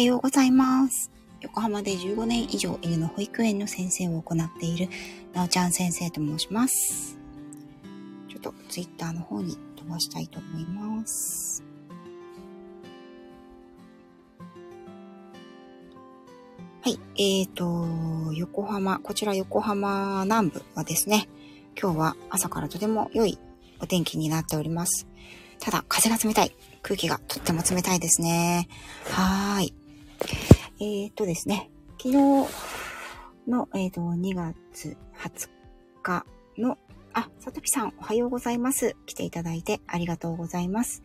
はようございます。横浜で15年以上犬の保育園の先生を行っているなおちゃん先生と申します。ちょっとツイッターの方に飛ばしたいと思います。はい。えーと、横浜、こちら横浜南部はですね、今日は朝からとても良いお天気になっております。ただ、風が冷たい。空気がとっても冷たいですね。はーい。えーとですね、昨日の、えーと、2月20日の、あ、さとぴさん、おはようございます。来ていただいてありがとうございます。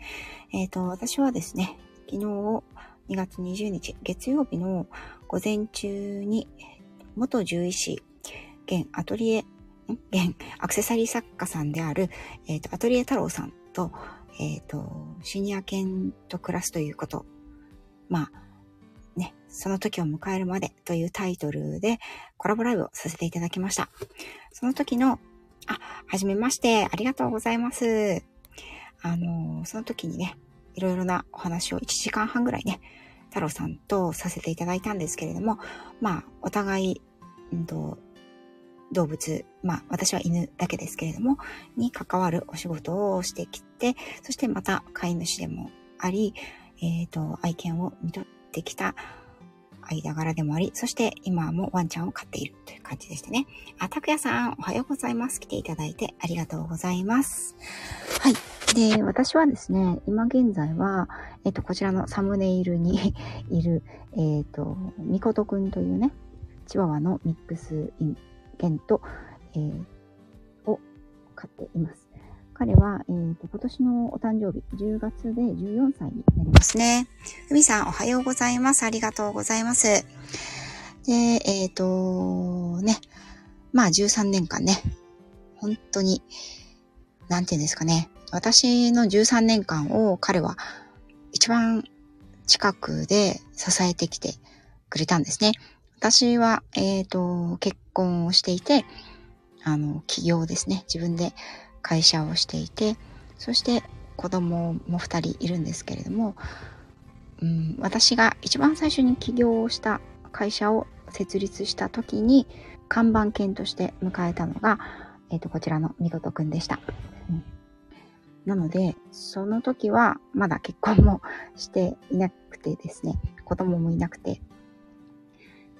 えーと、私はですね、昨日2月20日、月曜日の午前中に、元獣医師、現アトリエ、現アクセサリー作家さんである、えっ、と、アトリエ太郎さんと、えっ、と、シニア犬と暮らすということ。まあ、ね、その時を迎えるまでというタイトルでコラボライブをさせていただきました。その時の、あ、はじめまして、ありがとうございます。あの、その時にね、いろいろなお話を1時間半ぐらいね、太郎さんとさせていただいたんですけれども、まあ、お互い、んと、動物、まあ私は犬だけですけれども、に関わるお仕事をしてきて、そしてまた飼い主でもあり、えっ、と、愛犬を見とってきた間柄でもあり、そして今もワンちゃんを飼っているという感じでしてね。あ、拓也さん、おはようございます。来ていただいてありがとうございます。はい。で、私はですね、今現在は、えっ、と、こちらのサムネイルに いる、えっ、と、みことくんというね、チワワのミックスイン犬と、えーを飼っています。彼は、えーと、今年のお誕生日、10月で14歳になりますね。ふみさん、おはようございます。ありがとうございます。で、えっ、と、ね、まあ13年間ね、本当に、なんていうんですかね、私の13年間を彼は一番近くで支えてきてくれたんですね。私は、えっ、と、結婚をしていて、あの、起業ですね。自分で会社をしていて、そして子供も二人いるんですけれども、うん、私が一番最初に起業をした会社を設立した時に、看板犬として迎えたのが、えっ、と、こちらのみことくんでした。うんなので、その時はまだ結婚もしていなくてですね、子供もいなくて、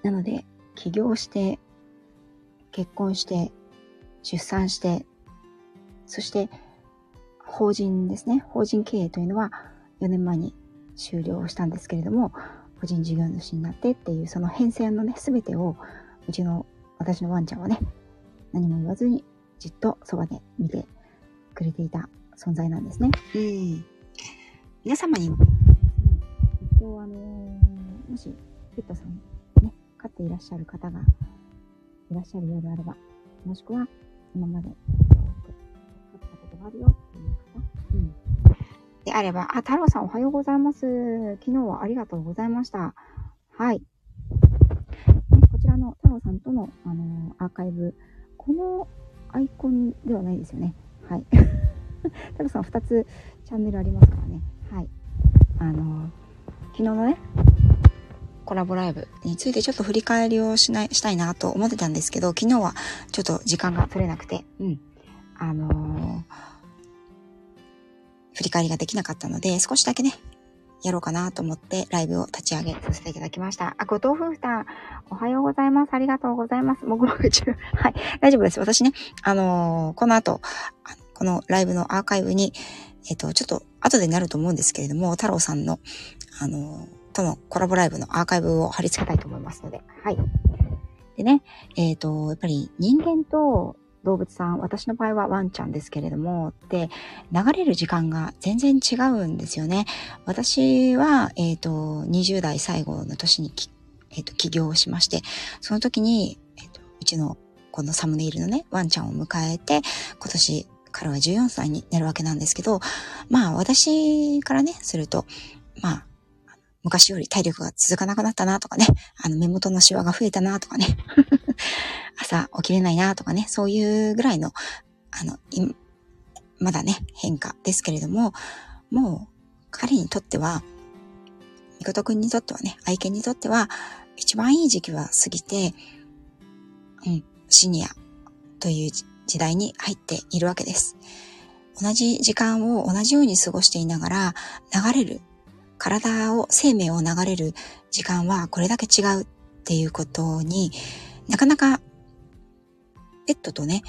なので、起業して、結婚して、出産して、そして、法人ですね。法人経営というのは4年前に終了したんですけれども、個人事業主になってっていう、その変遷のね、すべてを、うちの、私のワンちゃんはね、何も言わずに、じっとそばで見てくれていた存在なんですね。うん。皆様にも、えっと、あのーもし、ペットさんね、飼っていらっしゃる方がいらっしゃるようであれば、もしくは今まで、があるよっていう方、うん。であれば、あ、太郎さんおはようございます。昨日はありがとうございました。はい。こちらの太郎さんとの、あのーアーカイブ、このアイコンではないですよね。はい。太郎さん2つチャンネルありますからね。はい。あのー昨日のね、コラボライブについてちょっと振り返りをしない、したいなと思ってたんですけど、昨日はちょっと時間が取れなくて、うん。あのー振り返りができなかったので、少しだけね、やろうかなと思ってライブを立ち上げさせていただきました。あ、後藤夫婦さん、おはようございます。ありがとうございます。もぐもぐ中。はい。大丈夫です。私ね、あのーこの後、このライブのアーカイブに、えっ、と、ちょっと後でなると思うんですけれども、太郎さんの、あのーとのコラボライブのアーカイブを貼り付けたいと思いますので、はい。でね、えっ、と、やっぱり人間と動物さん、私の場合はワンちゃんですけれども、で、流れる時間が全然違うんですよね。私は、えっ、と、20代最後の年にき、えっ、と、起業しまして、その時に、えっ、と、うちのこのサムネイルのね、ワンちゃんを迎えて、今年、彼は14歳になるわけなんですけど、まあ、私からね、すると、まあ、昔より体力が続かなくなったなとかね、あの目元のシワが増えたなとかね、朝起きれないなとかね、そういうぐらいの、あの、まだね、変化ですけれども、もう彼にとっては、みことくんにとってはね、愛犬にとっては、一番いい時期は過ぎて、うん、シニアという時代に入っているわけです。同じ時間を同じように過ごしていながら、流れる、体を、生命を流れる時間はこれだけ違うっていうことになかなかペットとね、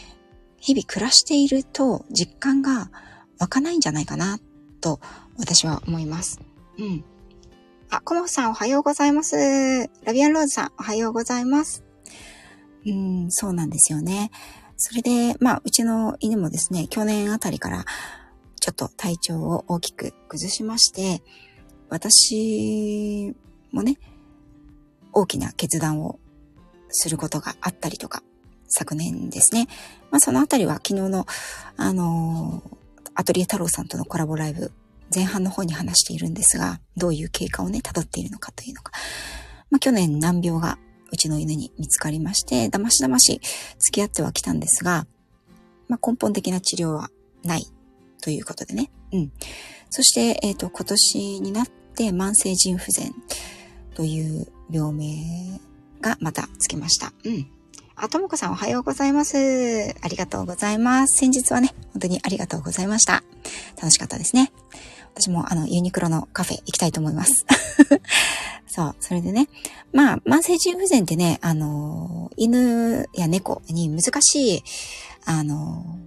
日々暮らしていると実感が湧かないんじゃないかなと私は思います。うん。あ、コモフさんおはようございます。ラビアンローズさんおはようございます。うん、そうなんですよね。それで、まあ、うちの犬もですね、去年あたりからちょっと体調を大きく崩しまして、私もね、大きな決断をすることがあったりとか、昨年ですね。まあ、そのあたりは昨日の、あのー、アトリエ太郎さんとのコラボライブ、前半の方に話しているんですが、どういう経過をね、辿っているのかというのが。まあ、去年難病がうちの犬に見つかりまして、だましだまし付き合ってはきたんですが、まあ、根本的な治療はないということでね。うん。そして、えっ、ー、と、今年になって慢性腎不全という病名がまたつけました。うん。あ、ともこさんおはようございます。ありがとうございます。先日はね、本当にありがとうございました。楽しかったですね。私もあの、ユニクロのカフェ行きたいと思います。そう、それでね。まあ、慢性腎不全ってね、あの、犬や猫に難しい、あの、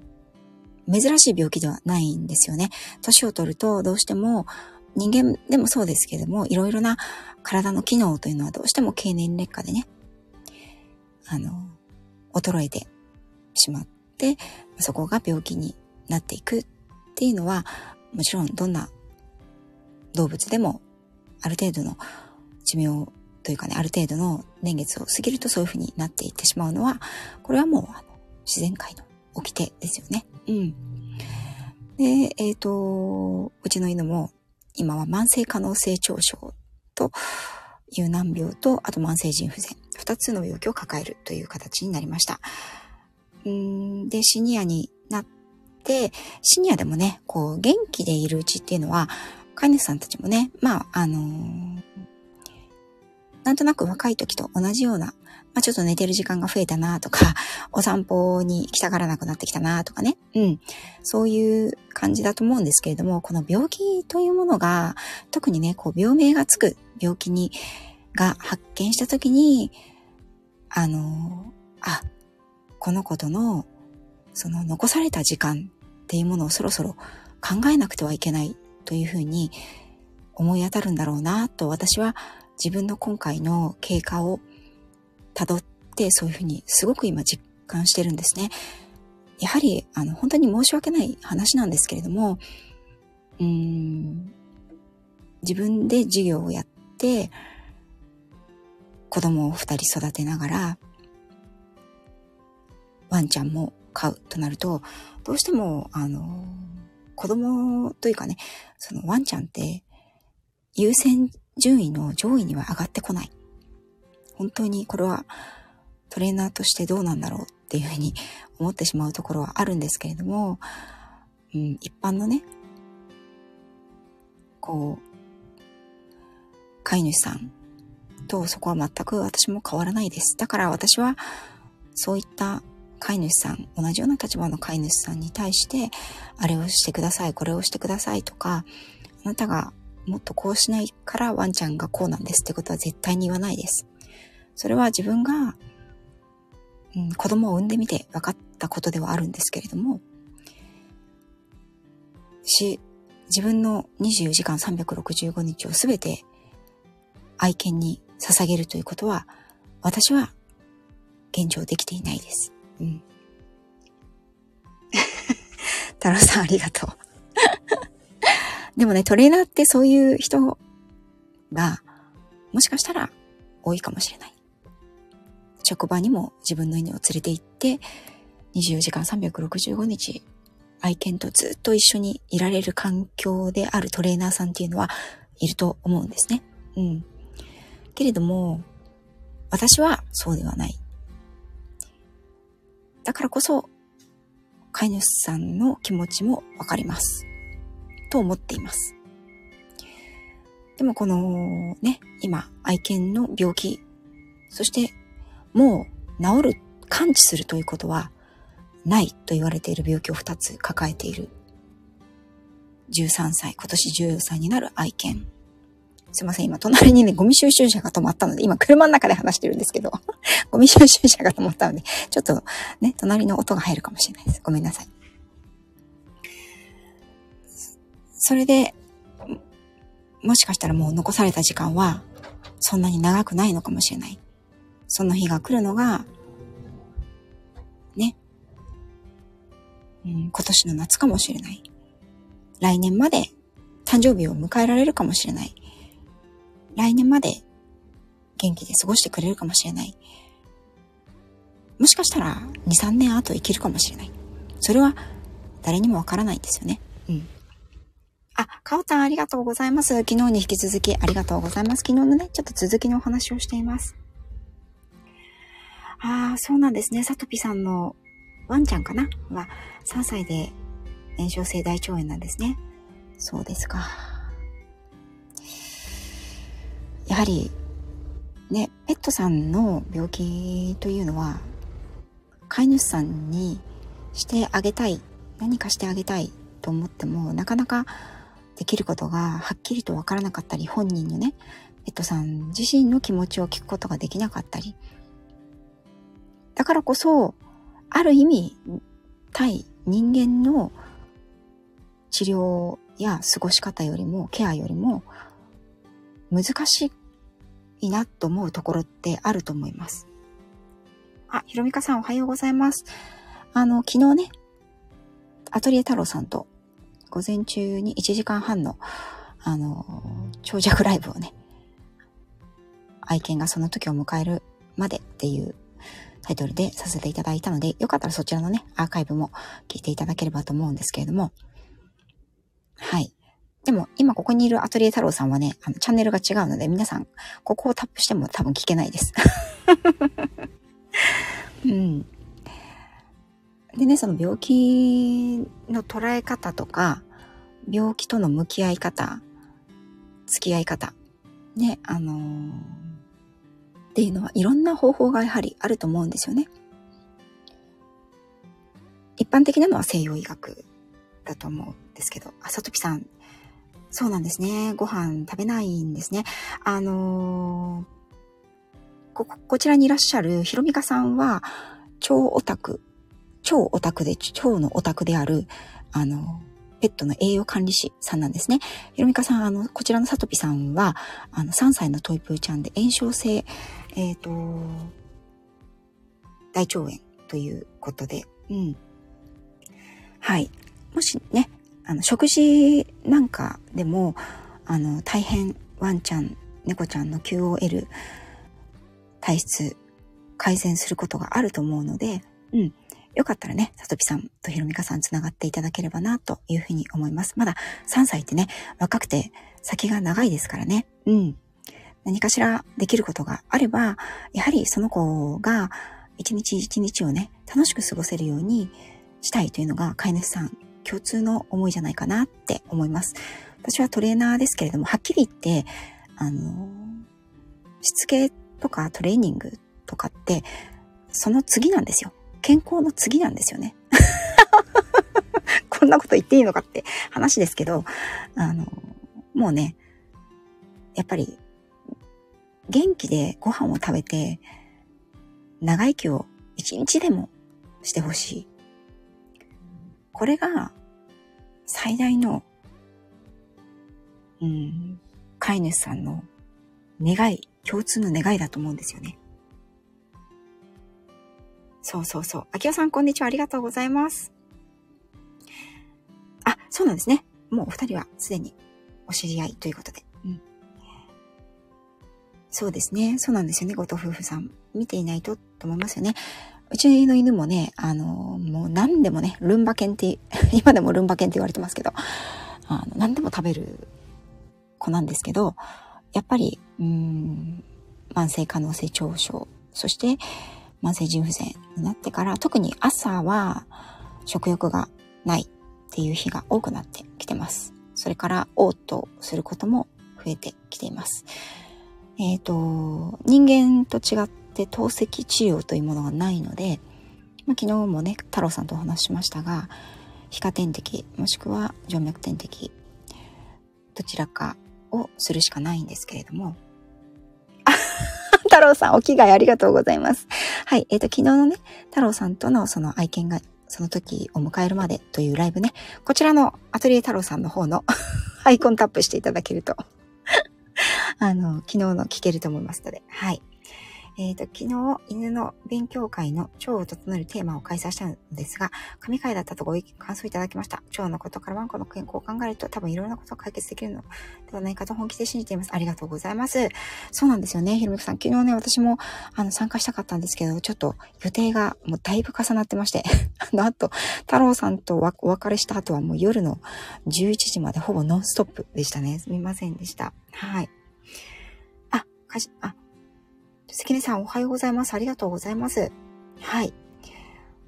珍しい病気ではないんですよね。年を取るとどうしても人間でもそうですけども、いろいろな体の機能というのはどうしても経年劣化でね、あの、衰えてしまって、そこが病気になっていくっていうのは、もちろんどんな動物でもある程度の寿命というかね、ある程度の年月を過ぎるとそういうふうになっていってしまうのは、これはもう自然界の掟ですよね。うん。で、えっ、ー、と、うちの犬も今は慢性可能性長症という難病と、あと慢性腎不全、二つの病気を抱えるという形になりました。うんで、シニアになって、シニアでもね、こう、元気でいるうちっていうのは、飼い主さんたちもね、まあ、あのー、なんとなく若い時と同じような、まあ、ちょっと寝てる時間が増えたなとか、お散歩に行きたがらなくなってきたなとかね。うん。そういう感じだと思うんですけれども、この病気というものが、特にね、こう、病名がつく病気に、が発見した時に、あの、あ、この子との、その残された時間っていうものをそろそろ考えなくてはいけないというふうに思い当たるんだろうなと私は自分の今回の経過を辿ってそういうふうにすごく今実感してるんですね。やはり、あの、本当に申し訳ない話なんですけれども、うーん、自分で授業をやって、子供を二人育てながら、ワンちゃんも飼うとなると、どうしても、あの、子供というかね、そのワンちゃんって優先順位の上位には上がってこない。本当にこれはトレーナーとしてどうなんだろうっていうふうに 思ってしまうところはあるんですけれども、うん、一般のね、こう、飼い主さんとそこは全く私も変わらないです。だから私はそういった飼い主さん、同じような立場の飼い主さんに対して、あれをしてください、これをしてくださいとか、あなたがもっとこうしないからワンちゃんがこうなんですってことは絶対に言わないです。それは自分が、うん、子供を産んでみて分かったことではあるんですけれども、し、自分の24時間365日をすべて愛犬に捧げるということは、私は現状できていないです。うん。太郎さんありがとう。でもね、トレーナーってそういう人が、もしかしたら多いかもしれない。職場にも自分の犬を連れて行って、24時間365日、愛犬とずっと一緒にいられる環境であるトレーナーさんっていうのはいると思うんですね。うん。けれども、私はそうではない。だからこそ、飼い主さんの気持ちもわかります。と思っています。でもこのね、今、愛犬の病気、そしてもう治る、完治するということはないと言われている病気を2つ抱えている13歳、今年14歳になる愛犬。すいません、今隣にね、ゴミ収集車が止まったので、今車の中で話してるんですけど、ゴミ収集車が止まったので、ちょっとね、隣の音が入るかもしれないです。ごめんなさい。それで、もしかしたらもう残された時間は、そんなに長くないのかもしれない。その日が来るのが、ね、うん、今年の夏かもしれない。来年まで誕生日を迎えられるかもしれない。来年まで元気で過ごしてくれるかもしれない。もしかしたら2、3年後生きるかもしれない。それは誰にもわからないんですよね。うん。あ、かおたんありがとうございます。昨日に引き続きありがとうございます。昨日のね、ちょっと続きのお話をしています。ああ、そうなんですね。さとぴさんのワンちゃんかな？は3歳で炎症性大腸炎なんですね。そうですか。やはり、ね、ペットさんの病気というのは、飼い主さんにしてあげたい、何かしてあげたいと思っても、なかなかできることがはっきりとわからなかったり、本人のね、ペットさん自身の気持ちを聞くことができなかったり。だからこそ、ある意味、対人間の治療や過ごし方よりも、ケアよりも、難しいいなと思うところってあると思います。あ、ひろみかさんおはようございます。あの、昨日ね、アトリエ太郎さんと午前中に1時間半の、あの、長尺ライブをね、愛犬がその時を迎えるまでっていうタイトルでさせていただいたので、よかったらそちらのね、アーカイブも聞いていただければと思うんですけれども、はい。でも、今ここにいるアトリエ太郎さんはね、あの、チャンネルが違うので、皆さん、ここをタップしても多分聞けないです。うん。でね、その病気の捉え方とか、病気との向き合い方、付き合い方、ね、あのー、っていうのはいろんな方法がやはりあると思うんですよね。一般的なのは西洋医学だと思うんですけど、あさとぴさん、そうなんですね。ご飯食べないんですね。あのー、こ、こちらにいらっしゃるひろみかさんは、超オタク、超オタクで、超のオタクである、あの、ペットの栄養管理士さんなんですね。ひろみかさん、あの、こちらのさとぴさんは、あの、3歳のトイプーちゃんで炎症性、えっ、ー、と、大腸炎ということで、うん。はい。もしね、あの、食事なんかでも、あの、大変ワンちゃん、猫ちゃんの QOL 体質改善することがあると思うので、うん。よかったらね、さとぴさんとひろみかさんつながっていただければな、というふうに思います。まだ3歳ってね、若くて先が長いですからね。うん。何かしらできることがあれば、やはりその子が一日一日をね、楽しく過ごせるようにしたいというのが飼い主さん共通の思いじゃないかなって思います。私はトレーナーですけれども、はっきり言って、あの、しつけとかトレーニングとかって、その次なんですよ。健康の次なんですよね。こんなこと言っていいのかって話ですけど、あの、もうね、やっぱり、元気でご飯を食べて、長生きを一日でもしてほしい。これが最大の、うん、飼い主さんの願い、共通の願いだと思うんですよね。そうそうそう。あきおさん、こんにちは。ありがとうございます。あ、そうなんですね。もうお二人はすでにお知り合いということで。うん。そうですね。そうなんですよね。ごと夫婦さん。見ていないとと思いますよね。うちの犬もね、あの、もう何でもね、ルンバ犬って、今でもルンバ犬って言われてますけど、あの、何でも食べる子なんですけど、やっぱり、うん、慢性可能性長症、そして慢性腎不全になってから、特に朝は食欲がないっていう日が多くなってきてます。それから、嘔吐することも増えてきています。えっ、ー、と、人間と違ってて透析治療というものがないので、まあ、昨日もね、太郎さんとお話ししましたが、皮下点滴、もしくは静脈点滴、どちらかをするしかないんですけれども、太郎さん、お着替えありがとうございます。はい。えっ、ー、と、昨日のね、太郎さんとのその愛犬がその時を迎えるまでというライブね、こちらのアトリエ太郎さんの方の アイコンタップしていただけると あの、昨日の聞けると思いますので、はい。えっ、ー、と、昨日、犬の勉強会の腸を整えるテーマを開催したのですが、神回だったとご意見、感想いただきました。腸のことからワンコの健康を考えると多分いろんなことを解決できるのではないかと本気で信じています。ありがとうございます。そうなんですよね、ひろみくさん。昨日ね、私も、あの、参加したかったんですけど、ちょっと予定がもうだいぶ重なってまして、あの、あと、太郎さんとお別れした後はもう夜の11時までほぼノンストップでしたね。すみませんでした。はい。あ、かし、あ、関根さんおはようございます。ありがとうございます。はい。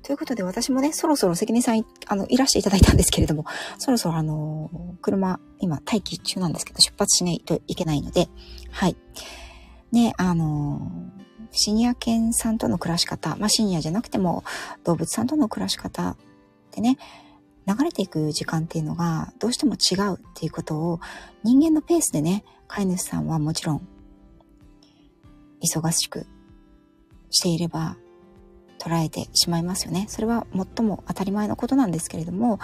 ということで私もね、そろそろ関根さんあのいらしていただいたんですけれども、そろそろあの車、今待機中なんですけど、出発しないといけないので、はい。ね、あのシニア犬さんとの暮らし方、まあシニアじゃなくても動物さんとの暮らし方でね、流れていく時間っていうのがどうしても違うっていうことを人間のペースでね、飼い主さんはもちろん忙しくしていれば捉えてしまいますよね。それは最も当たり前のことなんですけれども、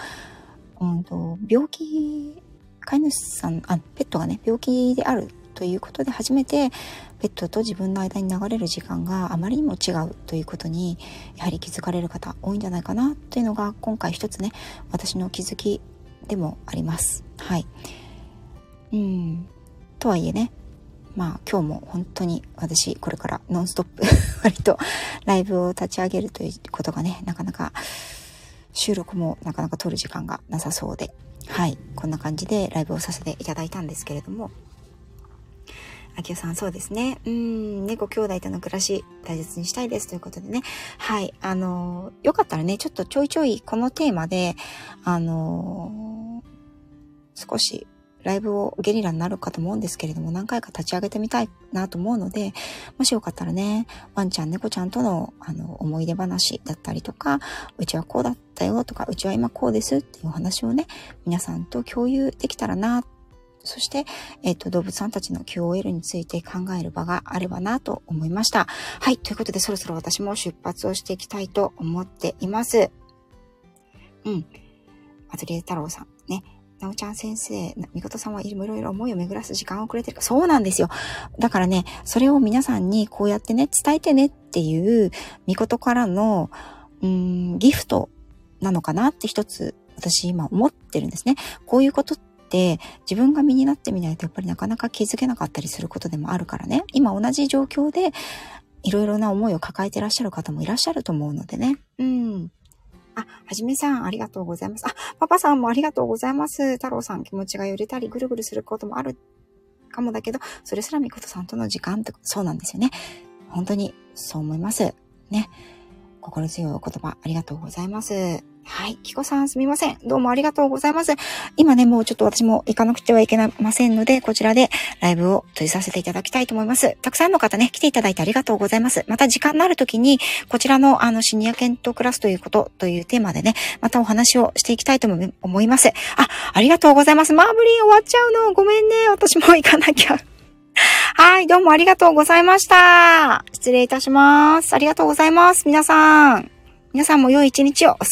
うんと、病気、飼い主さん、あ、ペットがね、病気であるということで初めてペットと自分の間に流れる時間があまりにも違うということにやはり気づかれる方多いんじゃないかなというのが今回一つね私の気づきでもあります。はい。うん。とはいえねまあ今日も本当に私これからノンストップ 割とライブを立ち上げるということがね、なかなか収録もなかなか撮る時間がなさそうで、はい、こんな感じでライブをさせていただいたんですけれども、あきおさん、そうですね。うん、猫兄弟との暮らし、大切にしたいです。ということでね。はい。あの、よかったらね、ちょっとちょいちょいこのテーマで、あの、少しライブをゲリラになるかと思うんですけれども、何回か立ち上げてみたいなと思うので、もしよかったらね、ワンちゃん、猫ちゃんとの、あの、思い出話だったりとか、うちはこうだったよとか、うちは今こうですっていうお話をね、皆さんと共有できたらな、そして、えっ、ー、と、動物さんたちの QOL について考える場があればなと思いました。はい。ということで、そろそろ私も出発をしていきたいと思っています。うん。アトリエ太郎さん。ね。なおちゃん先生、みことさんはいろいろ思いを巡らす時間をくれてるか。そうなんですよ。だからね、それを皆さんにこうやってね、伝えてねっていう、みことからの、うん、ギフトなのかなって一つ、私今思ってるんですね。こういうことって自分が身になってみないとやっぱりなかなか気づけなかったりすることでもあるからね。今同じ状況でいろいろな思いを抱えてらっしゃる方もいらっしゃると思うのでね。うん。あ、はじめさん、ありがとうございます。あ、パパさんもありがとうございます。太郎さん、気持ちが揺れたり、ぐるぐるすることもあるかもだけど、それすらみことさんとの時間って、そうなんですよね。本当に、そう思います。ね。心強いお言葉、ありがとうございます。はい。キコさんすみません。どうもありがとうございます。今ね、もうちょっと私も行かなくてはいけませんので、こちらでライブを閉じさせていただきたいと思います。たくさんの方ね、来ていただいてありがとうございます。また時間のある時に、こちらのあのシニア検討クラスということというテーマでね、またお話をしていきたいと思います。あ、ありがとうございます。マーブリン終わっちゃうの。ごめんね。私も行かなきゃ。はい、どうもありがとうございました。失礼いたします。ありがとうございます。皆さん。皆さんも良い一日を